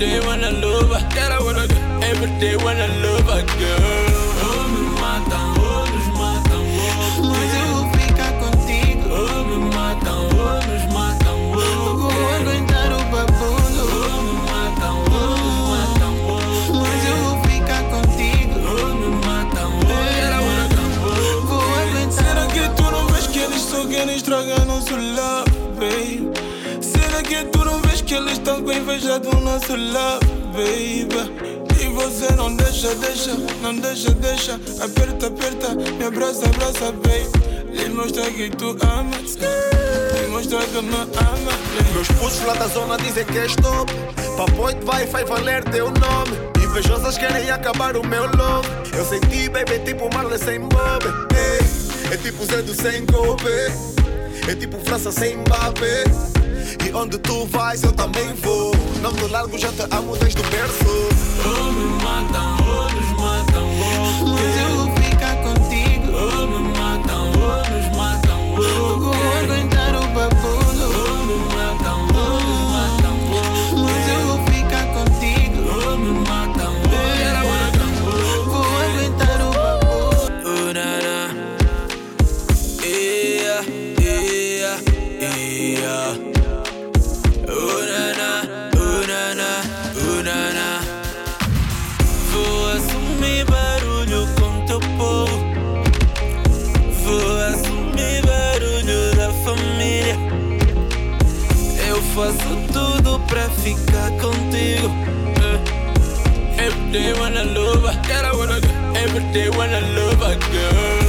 day when I love her, I wanna. Every day when I love her, girl. Estão com inveja do nosso love, baby? E você não deixa, deixa, não deixa, deixa. Aperta, aperta, me abraça, abraça, babe Lhe mostra que tu amas Lhe mostra que me ama. Meus putos lá da zona dizem que és top. Papoite vai, vai valer teu nome. Invejosas querem acabar o meu love. Eu senti, baby, tipo Marley sem Bob Ei, É tipo Zedo sem Kobe É tipo França sem Mbappé E onde tu vais eu também vou. Não me largo, já te amo desde o berço. Oh, me matam, oh, nos day when I love her, wanna. Every day when I love her, girl.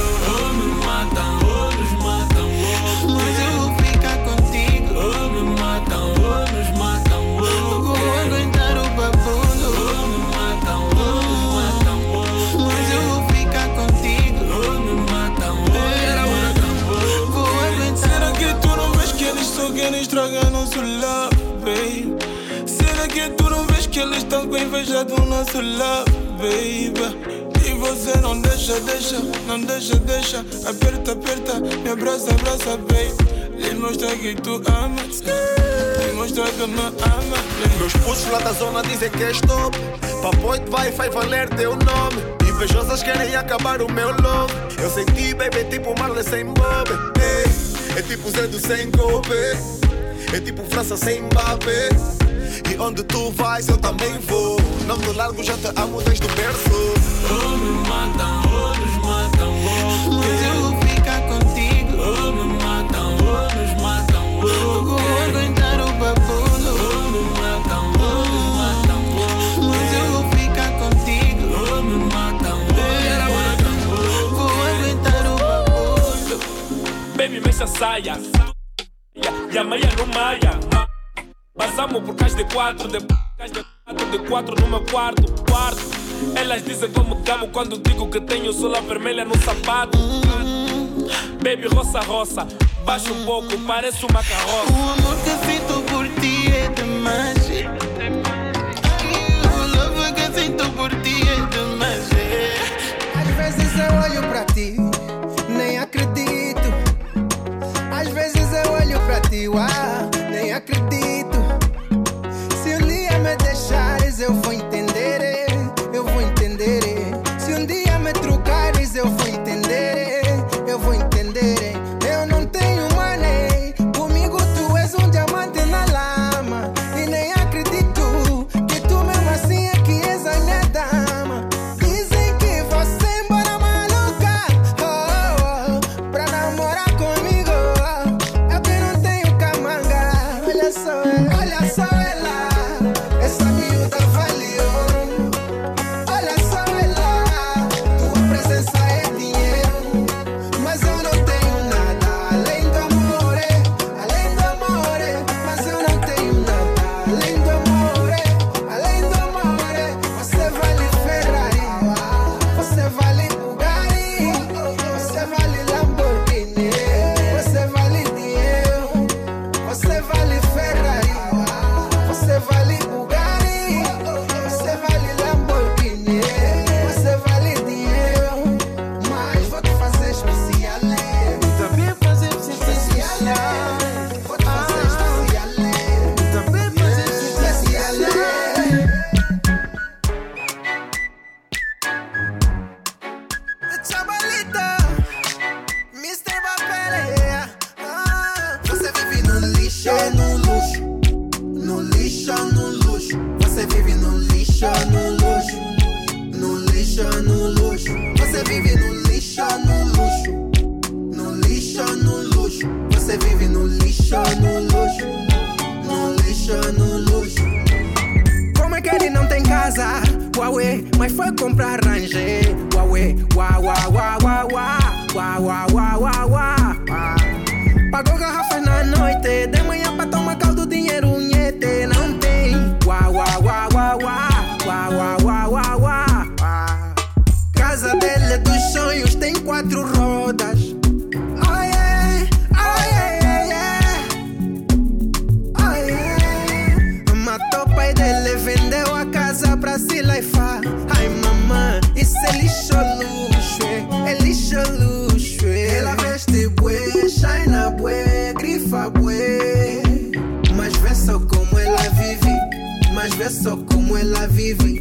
Que eles estão com inveja do nosso love, baby? E você não deixa, deixa, não deixa, deixa. Aperta, aperta, me abraça, abraça, babe Lhe mostra que tu amas Lhe mostra que me ama, Meus putos lá da zona dizem que és top. Papoite vai, vai valer teu nome. Invejosas querem acabar o meu love. Eu senti, baby, tipo Marley sem Bob Ei, É tipo Zedo sem Kobe É tipo França sem Mbappé E onde tu vais eu também vou Não me largo, já te amo desde o berço Oh, me matam, oh, nos matam, oh. Mas eu vou ficar contigo. Oh, me matam, oh, nos matam, oh. Vou aguentar o babulo. Oh, me matam, oh, nos matam, oh. Mas eu vou ficar contigo. Oh, me matam, oh, that I wanna do. Vou aguentar o babulo. Baby, mexa a saia. E a meia no maia. Passamos por cais de quatro, de cais de quatro, de quatro no meu quarto, quarto. Elas dizem como camo quando digo que tenho sola vermelha no sapato. Baby, roça, roça. Baixa um pouco, parece uma carroça. O amor que sinto por ti é demais. O love que sinto por ti é demais. Às vezes eu olho pra ti, nem acredito. Às vezes eu olho pra ti, uau, ela vive.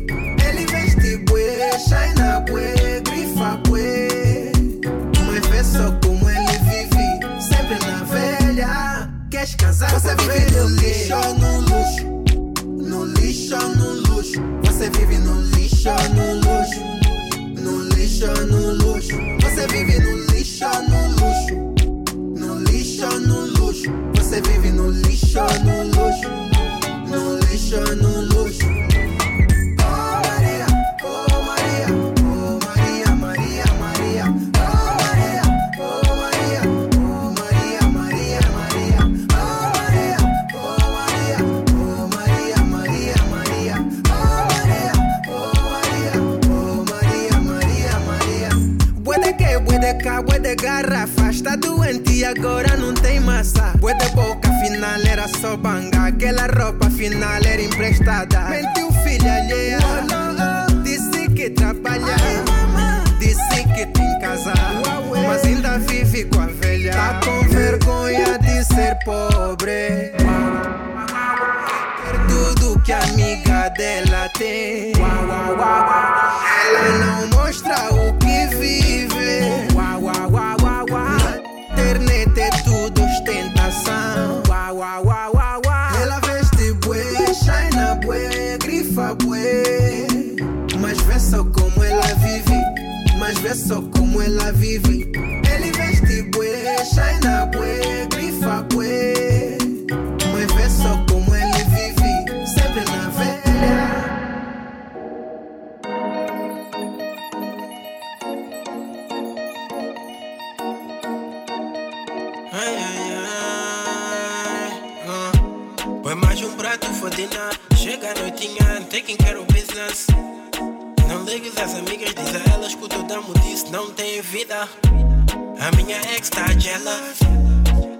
Ex tá jealous.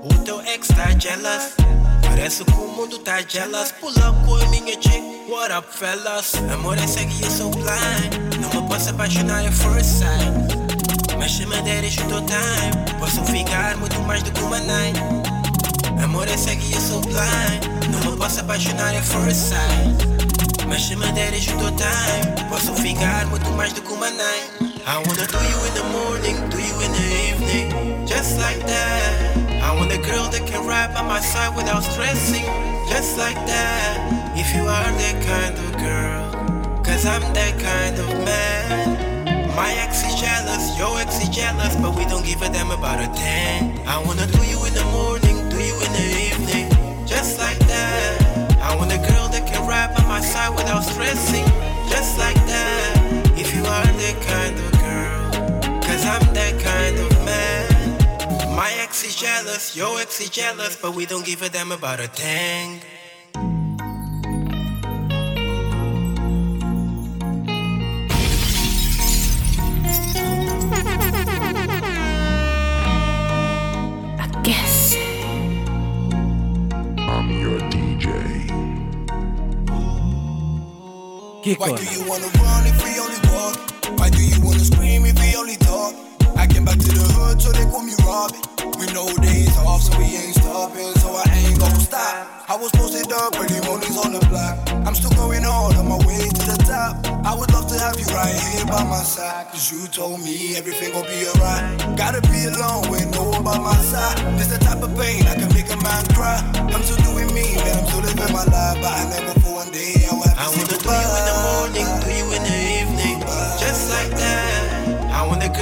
O teu ex tá jealous. Parece que o mundo tá jealous. Pula com a minha chick, what up, fellas? Amor é e eu sou blind. Não me posso apaixonar at first sight. Mas se me deres o teu time, posso ficar muito mais do que uma night. Amor é e eu sou blind. Não me posso apaixonar at first sight. Mas se me deres o teu time, posso ficar muito mais do que uma night. I wanna do you in the morning, do you in the evening, just like that. I want a girl that can ride by my side without stressing, just like that. If you are that kind of girl, cause I'm that kind of man. My ex is jealous, your ex is jealous, but we don't give a damn about a thing. I wanna do you in the morning, do you in the evening, just like that. I want a girl that can ride by my side without stressing, just like that. If you are that kind of girl, cause I'm that kind of. My ex is jealous, your ex is jealous, but we don't give a damn about a thing. Guess. I'm your DJ. Why do you wanna run if we only walk? Why do you wanna scream if we only talk? I came back to the hood, so they call me Robin. We know days off, so we ain't stopping, so I ain't gon' stop. I was posted up, early mornings on the block. I'm still going on, on my way to the top. I would love to have you right here by my side, cause you told me everything gon' be alright. Gotta be alone with no one by my side. This the type of pain I can make a man cry. I'm still doing me, man, I'm still living my life, but I never for one day I will have I to say wanna do you in the morning, do you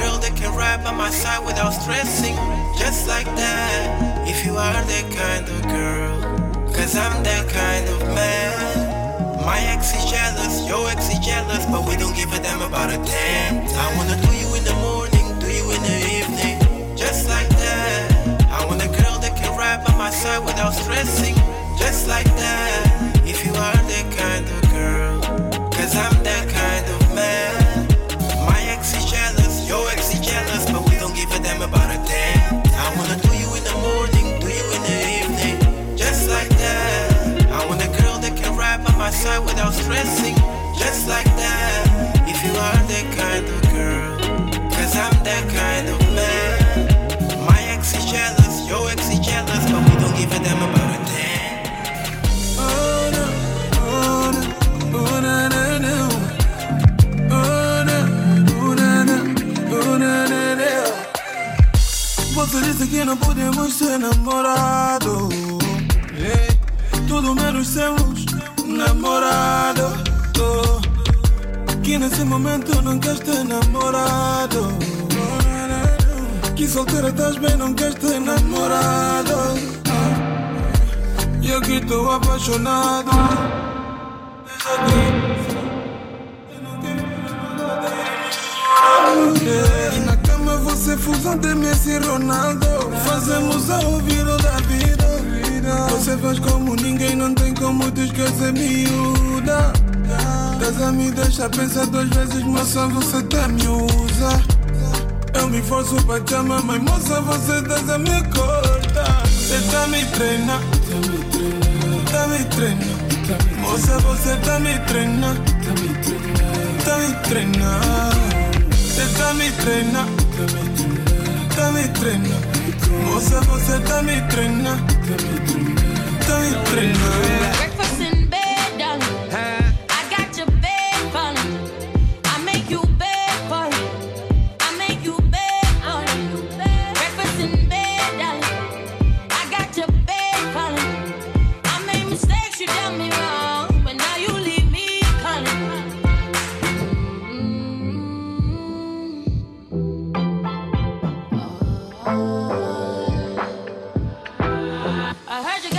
girl that can ride by my side without stressing, just like that. If you are that kind of girl, cause I'm that kind of man. My ex is jealous, your ex is jealous, but we don't give a damn about a damn. I wanna do you in the morning, do you in the evening, just like that. queremos ser namorado. Tudo menos sermos namorado. Que nesse momento não queres ter namorado. Que solteira estás bem, não queres ter namorado. E aqui estou apaixonado. E na cama você fusão de Messi Ronaldo fazemos ao vivo da vida. Você faz como ninguém, não tem como te esquecer, miúda. Casa me deixa pensar duas vezes, moça, você tá me usa. Eu me forço pra te amar, mas moça, você tá me corta. Você tá me treina, tá me treina, Moça, você tá me treina, tá me treina, tá Você tá me treina. tá me treina. Та ми тренна, моса моса та ми тренна, та ми тренна, та ми тренна. I heard you.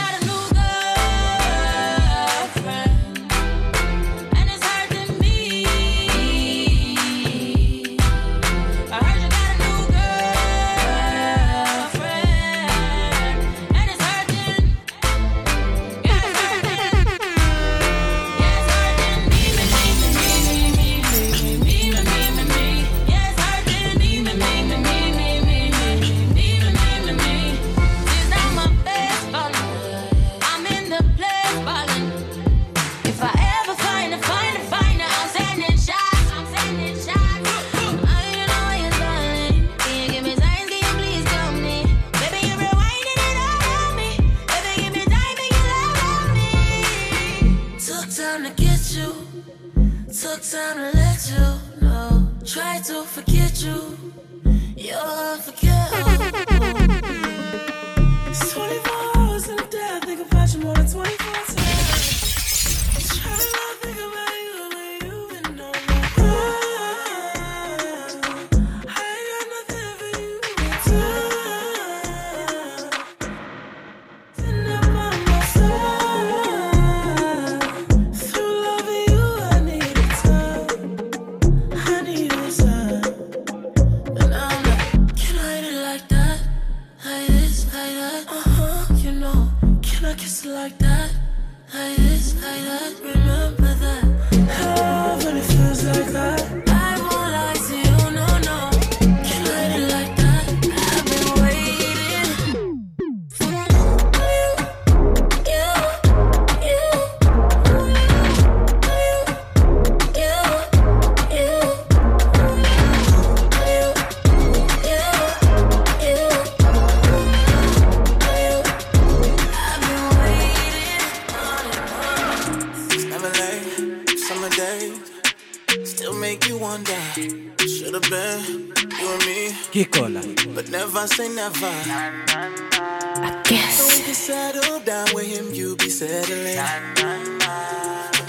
settle down with him, you be settling.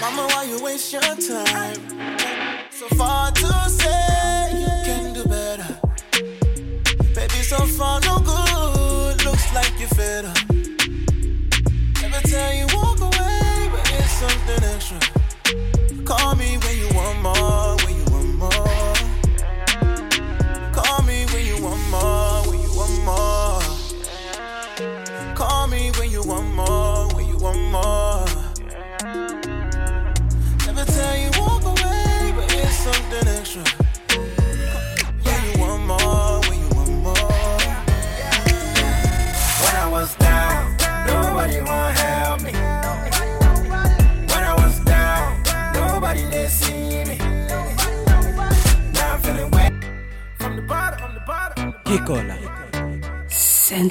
Mama, why you waste your time? So far too soon.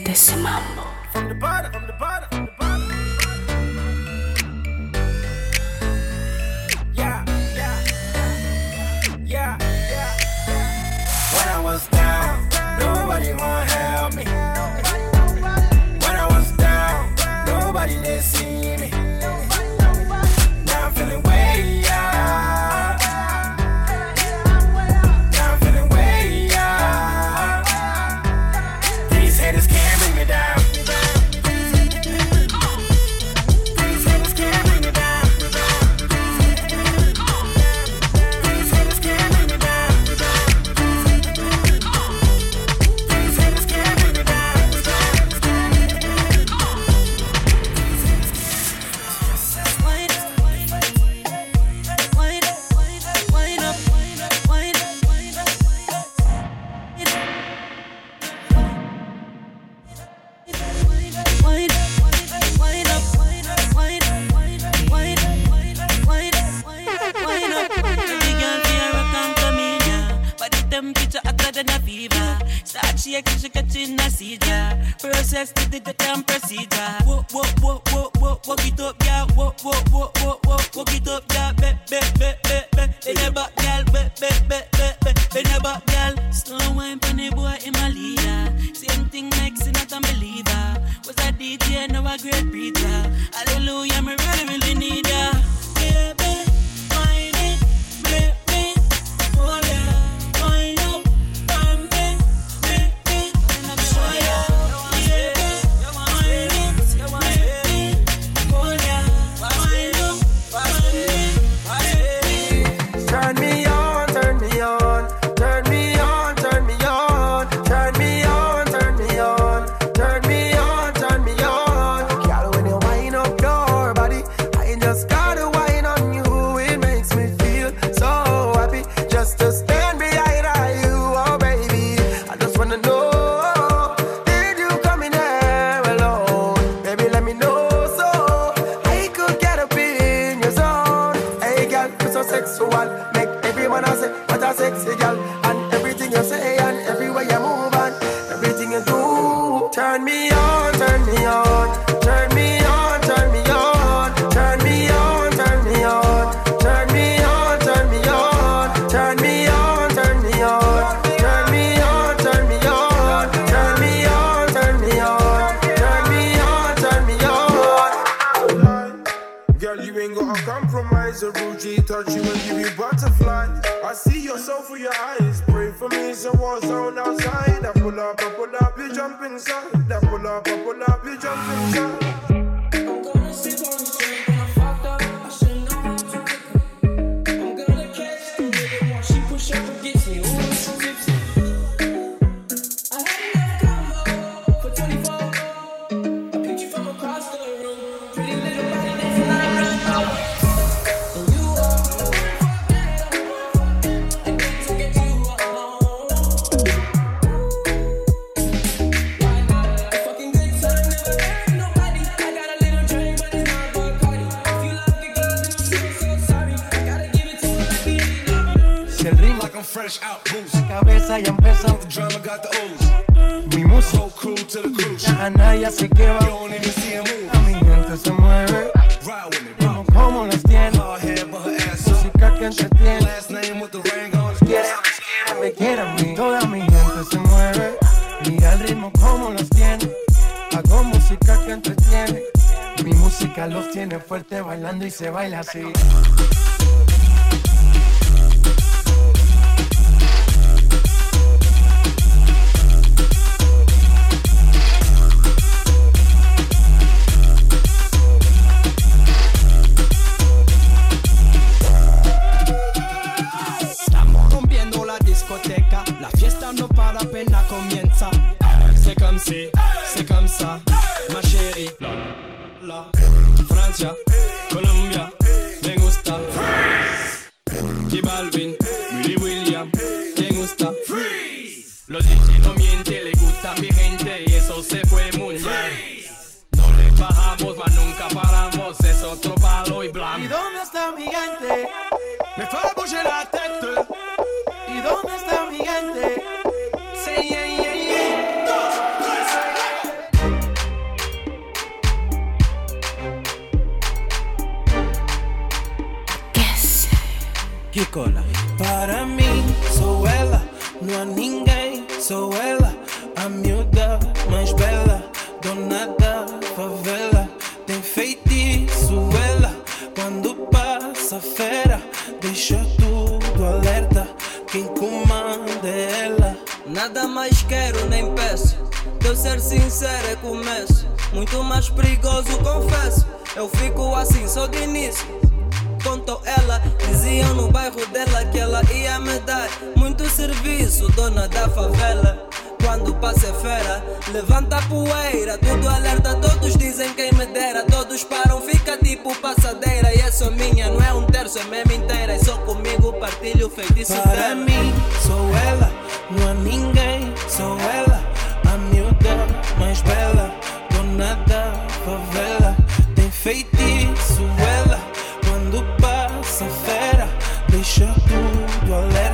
Santissimam. fresh out. Cabeza ya empezó. Mi música. Nadie se quema. You mi gente se mueve. Ride. Como las tiene. Música que entretiene. Last name with the ring on quiere a mí. Toda mi gente se mueve. Mira el ritmo como los tiene. Hago música que entretiene. Mi música los tiene fuerte bailando y se baila así. Tudo alerta, todos dizem quem me dera, todos param, fica tipo passadeira. E é só minha, não é um terço, é mesmo inteira. E só comigo partilho o feitiço Para dela. mim, sou ela, não há ninguém, sou ela, a miúda mais bela, dona da favela. Tem feitiço ela, quando passa fera, deixa tudo alerta.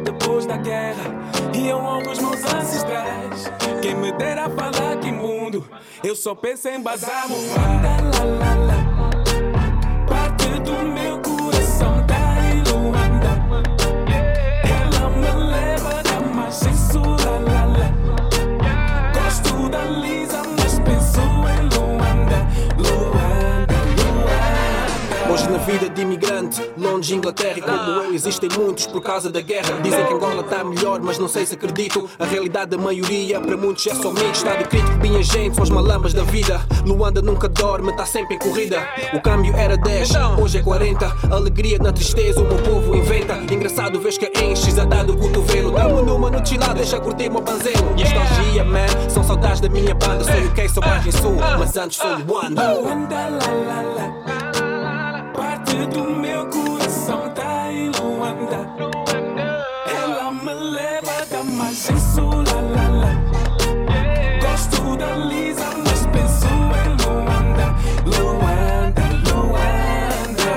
Depois da guerra. E eu honro os meus ancestrais. Quem me dera falar que mundo. Eu só penso em bazar, la. Vida de imigrante, longe de Inglaterra e como eu existem muitos por causa da guerra. Dizem que Angola está melhor, mas não sei se acredito. A realidade da maioria para muitos é só mito. Estado crítico, minha gente, são os malambas da vida. Luanda nunca dorme, está sempre em corrida. O câmbio era 10, hoje é 40. Alegria na tristeza, o meu povo inventa. Engraçado, vês que enches a dar do cotovelo. Dá-me numa no lá, deixa curtir meu panzelo. Nostalgia, man, são saudades da minha banda. Sou UK, sou margem sul, mas antes sou Luanda. Luanda, la la la. Parte do meu coração tá em Luanda. Ela me leva da la la. Gosto da Lisa, mas penso em Luanda. Luanda, Luanda.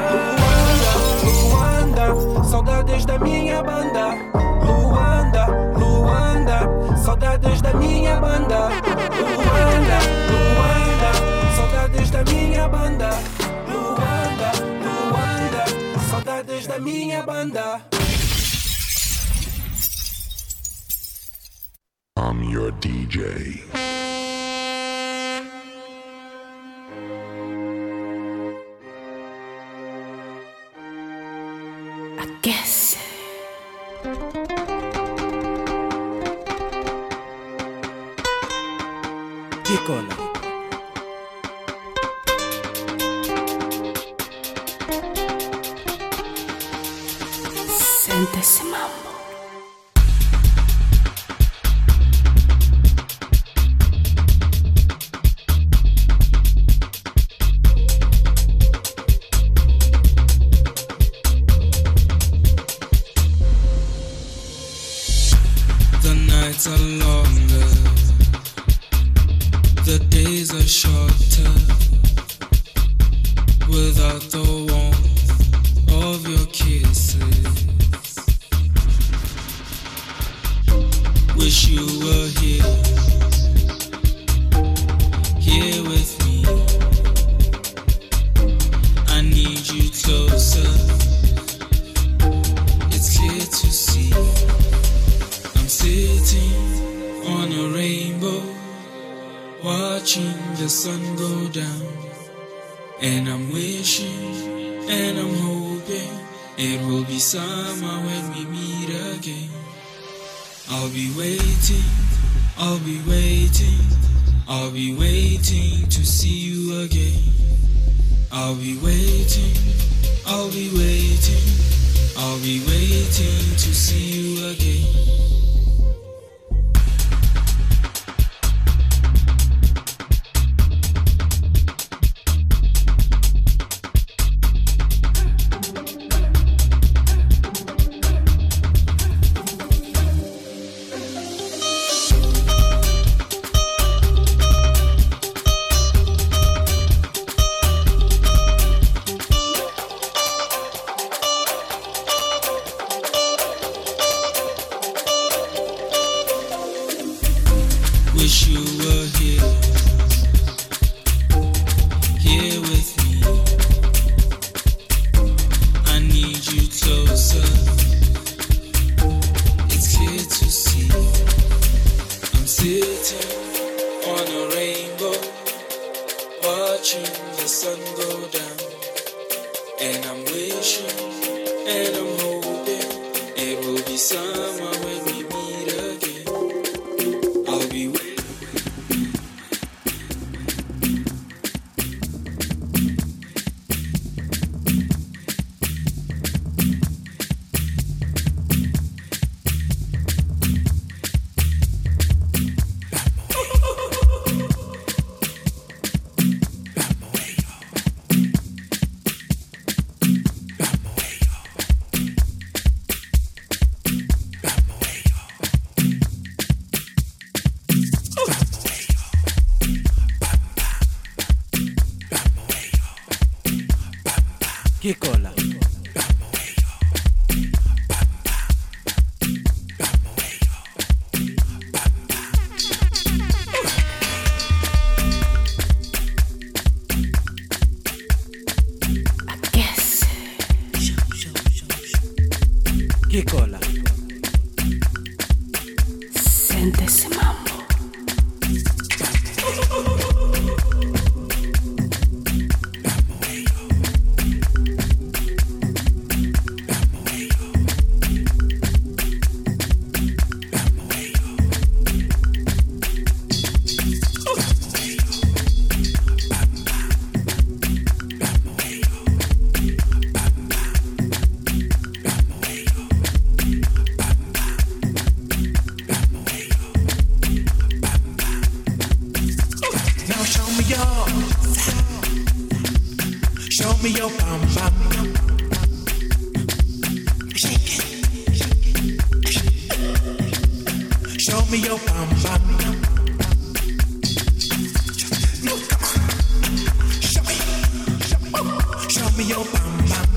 Luanda, Luanda, saudades da minha banda. Luanda, Luanda, saudades da minha banda. Luanda, Luanda, minha banda. I'm your DJ. I guess. Kick on. Me your bum bum. Shake it. Show me your bum bum. No, come on. Show me, show me your bum bum.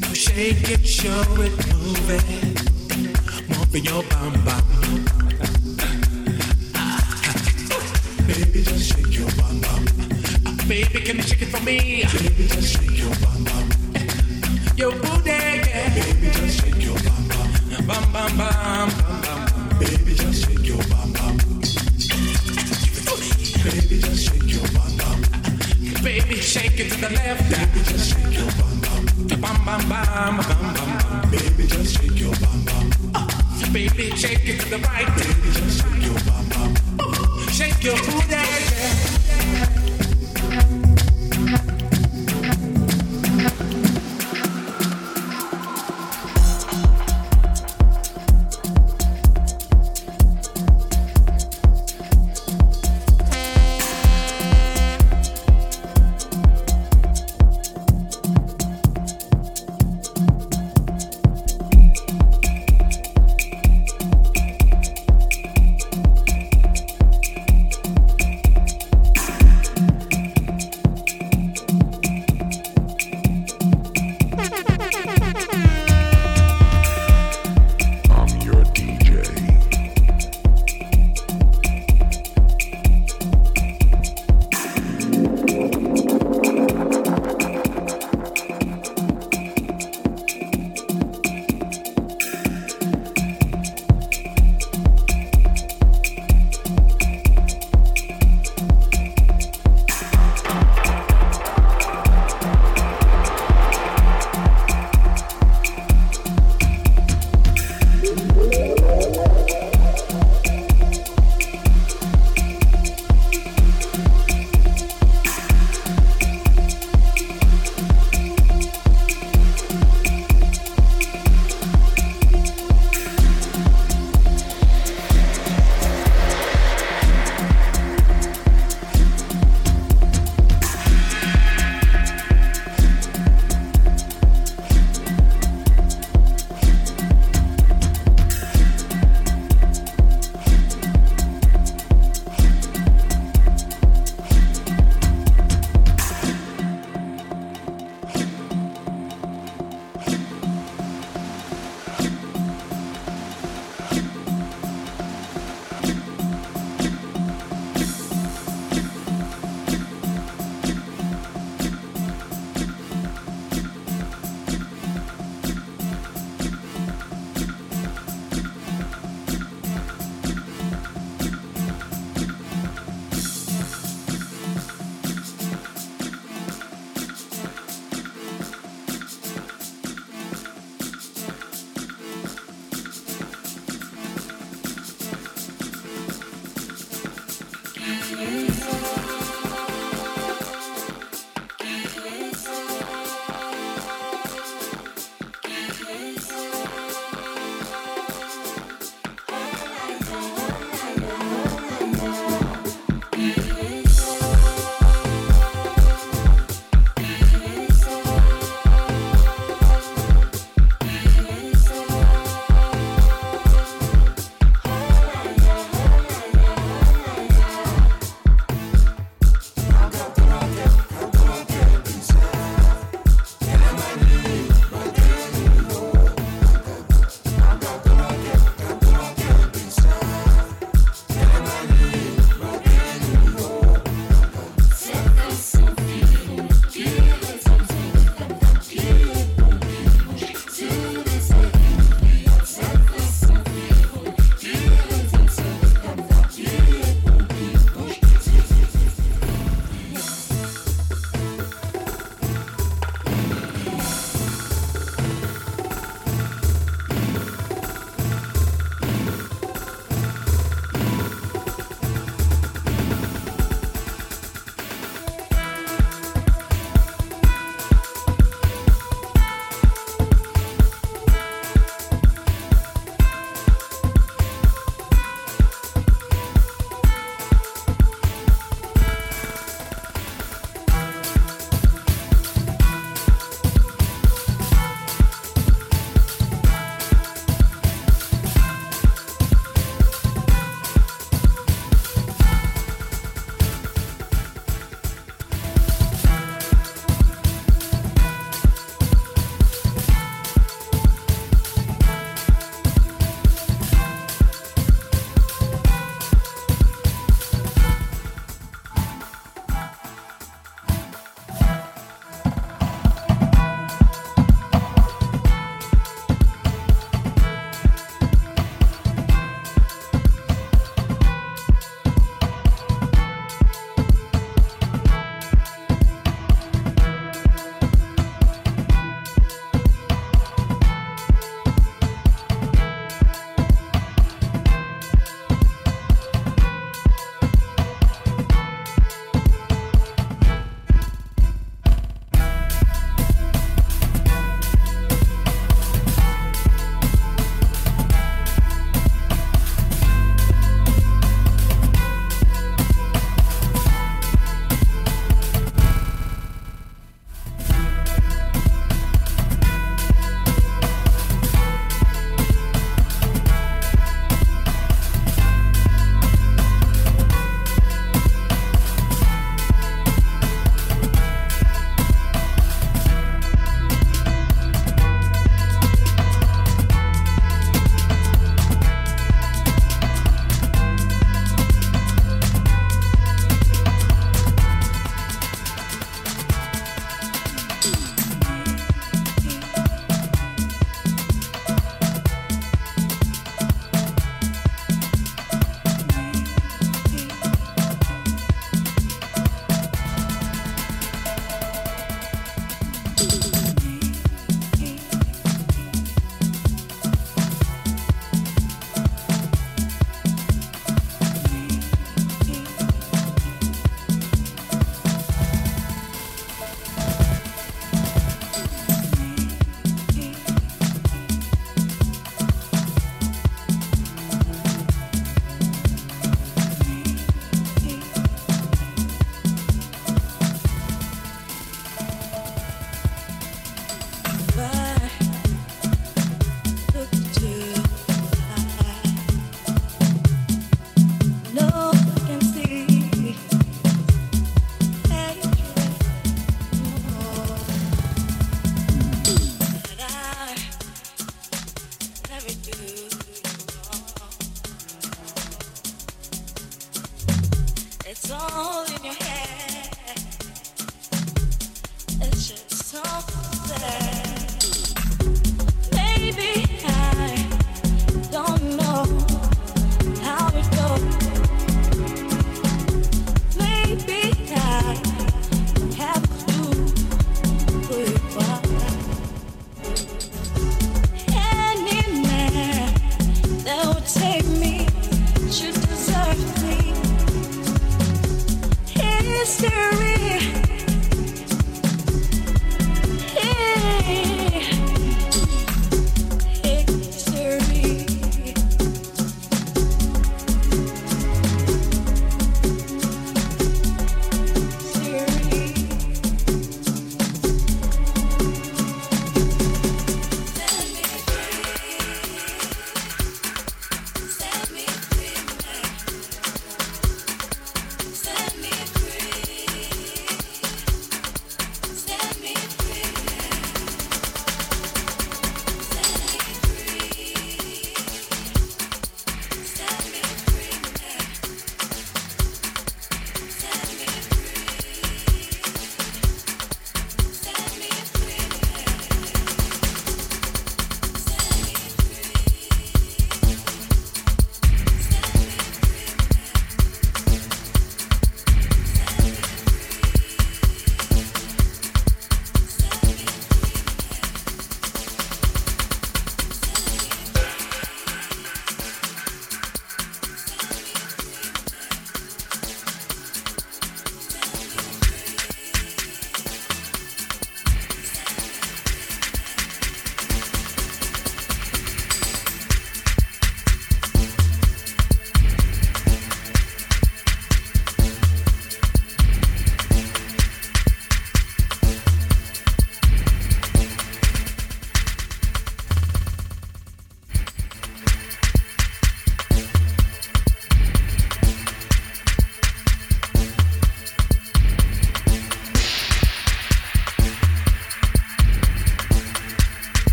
Now shake it, show it, move it, move your bum bum. Me? Baby, just shake your bum bum. Your booty, yeah. Baby, just shake your bum bum. Bum bum bum. Baby, just shake your bum bum. Baby, just shake your bum bum. Baby, shake it to the left.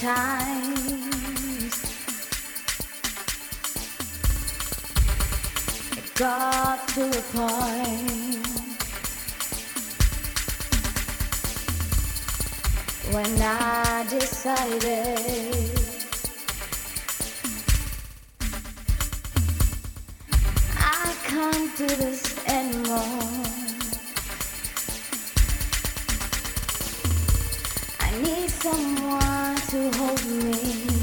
Times. It got to a point when I decided I can't do this anymore. Someone to hold me.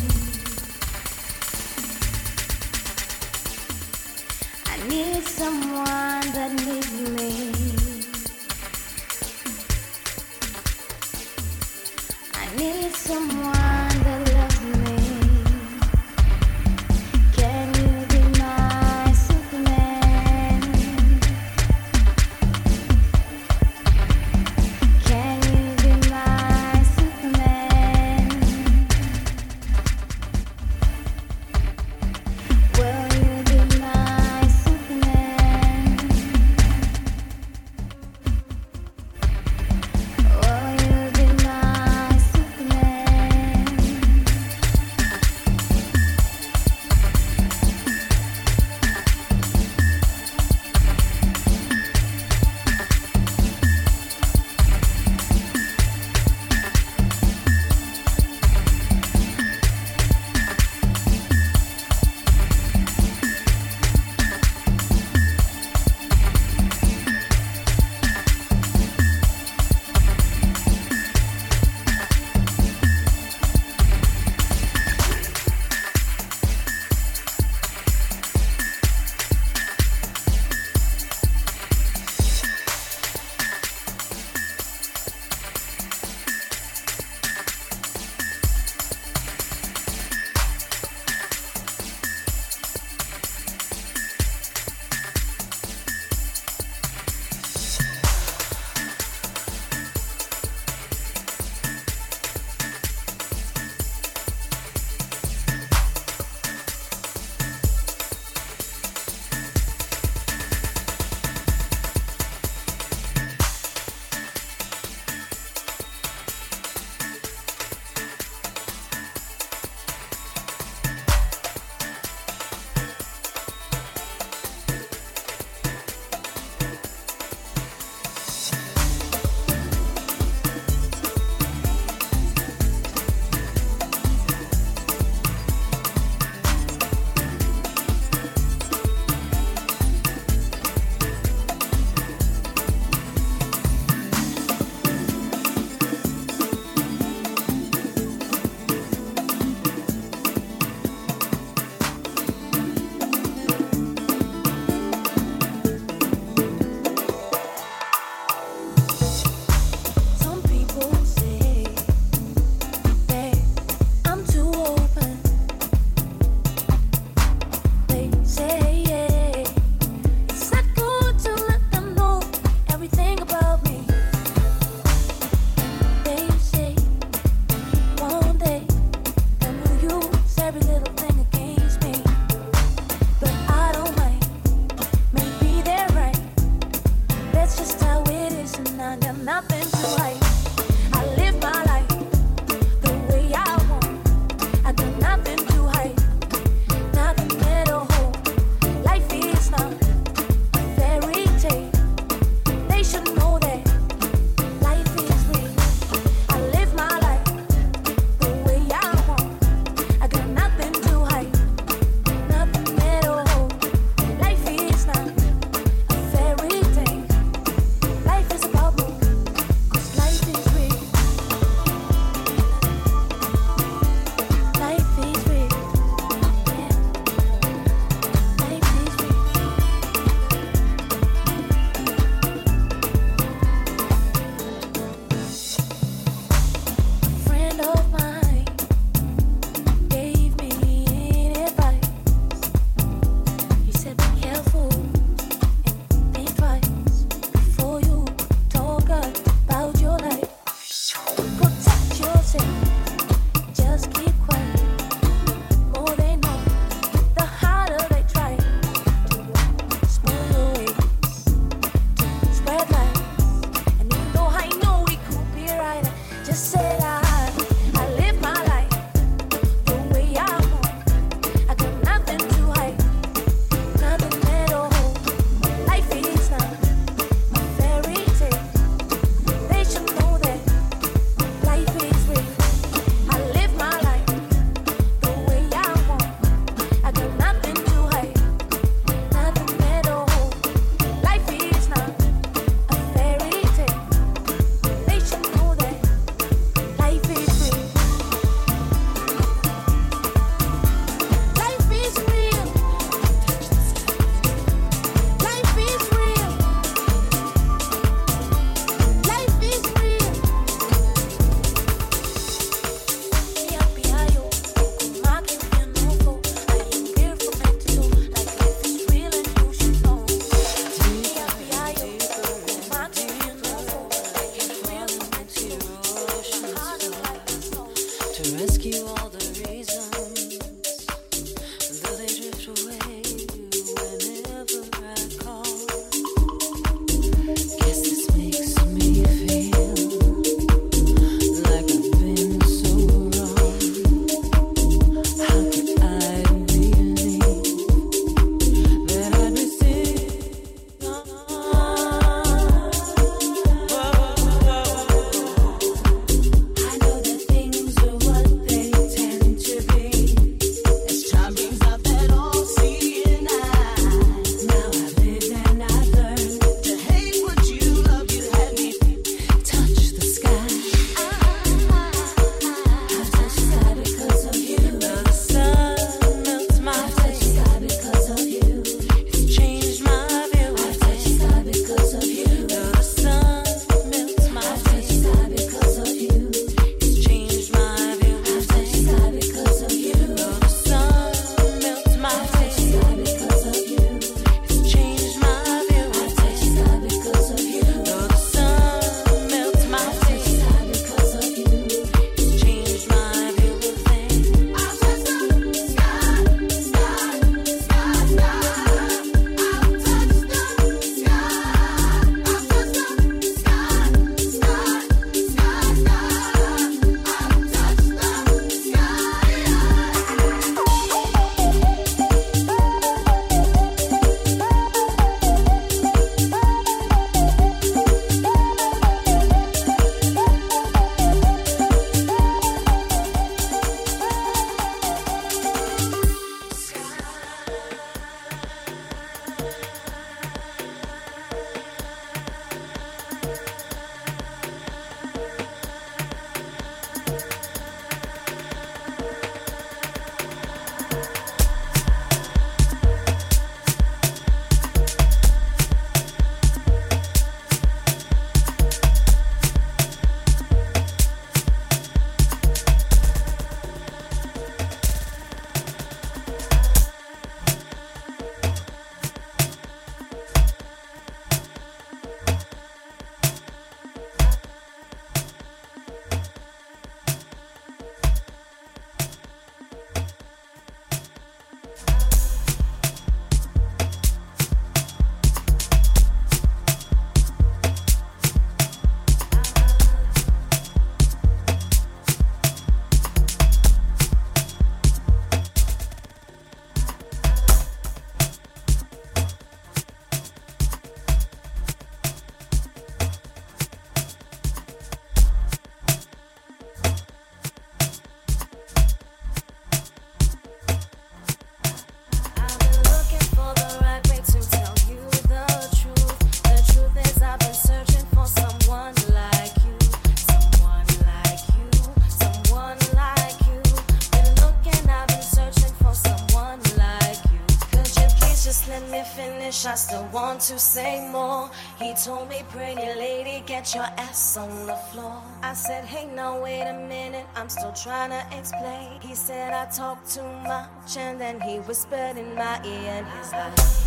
He told me, pretty lady, get your ass on the floor. I said, hey, now wait a minute, I'm still trying to explain. He said I talk too much, and then he whispered in my ear, and he's like.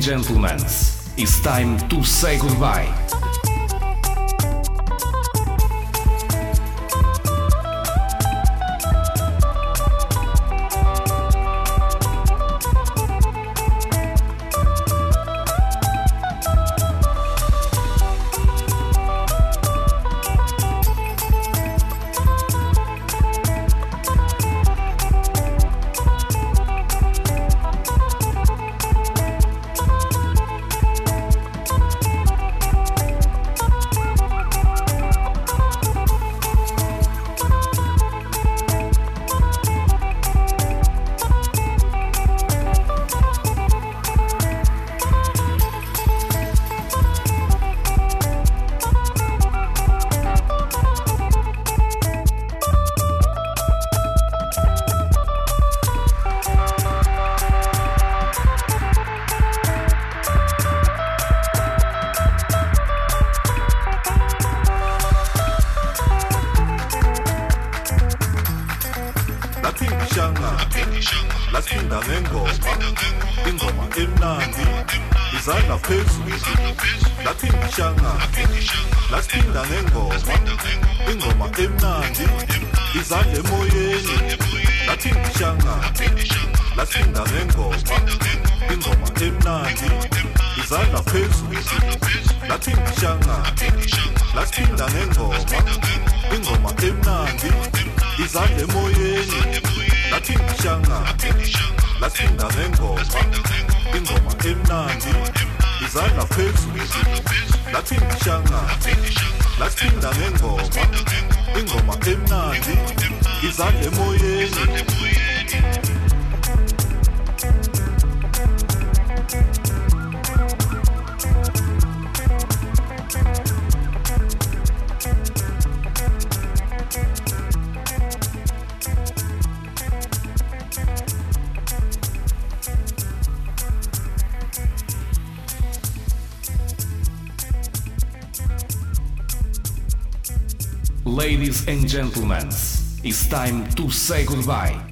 And gentlemen, it's time to say goodbye. ngizangaphezulu laphi ngishangana lasinda nengoma ingoma emnandi izandla emoyeni lathi ngishangana lasinda nengoma ingoma emnandi izandla phezulu lathi ngishangana lasinda nengoma ingoma emnandi izandla emoyeni lathi ngishangana lasinda nengoma ingoma emnandi izandla phezulu lathi ngishanga lasiphinda ngengoma ingoma emnandi izandla emoyeni and gentlemen, it's time to say goodbye.